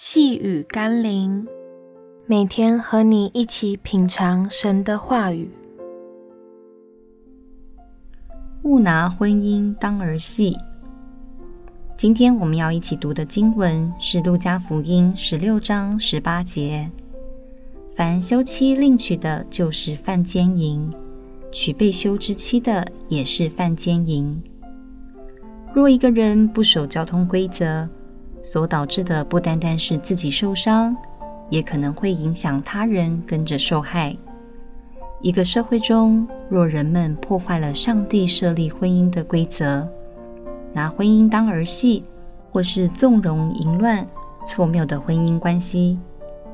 细雨甘霖，每天和你一起品尝神的话语。勿拿婚姻当儿戏。今天我们要一起读的经文是《路加福音》十六章十八节：“凡休妻另娶的，就是犯奸淫；娶被休之妻的，也是犯奸淫。若一个人不守交通规则，”所导致的不单单是自己受伤，也可能会影响他人跟着受害。一个社会中，若人们破坏了上帝设立婚姻的规则，拿婚姻当儿戏，或是纵容淫乱、错谬的婚姻关系，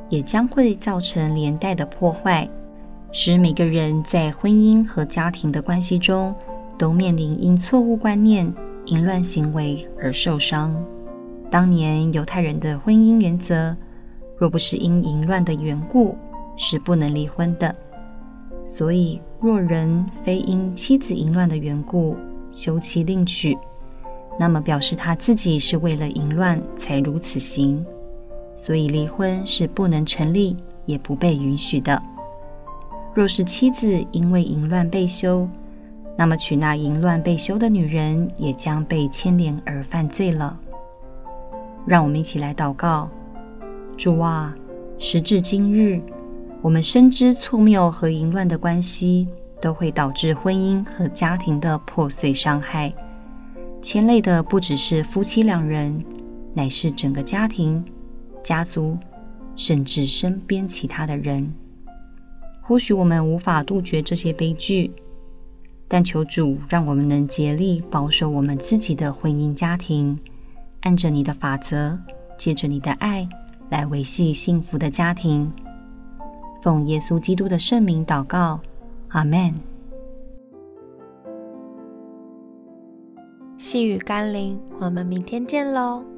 也将会造成连带的破坏，使每个人在婚姻和家庭的关系中都面临因错误观念、淫乱行为而受伤。当年犹太人的婚姻原则，若不是因淫乱的缘故，是不能离婚的。所以，若人非因妻子淫乱的缘故休妻另娶，那么表示他自己是为了淫乱才如此行，所以离婚是不能成立，也不被允许的。若是妻子因为淫乱被休，那么娶那淫乱被休的女人也将被牵连而犯罪了。让我们一起来祷告：主啊，时至今日，我们深知错谬和淫乱的关系都会导致婚姻和家庭的破碎伤害，牵累的不只是夫妻两人，乃是整个家庭、家族，甚至身边其他的人。或许我们无法杜绝这些悲剧，但求主让我们能竭力保守我们自己的婚姻家庭。按着你的法则，借着你的爱来维系幸福的家庭。奉耶稣基督的圣名祷告，阿门。细雨甘霖，我们明天见喽。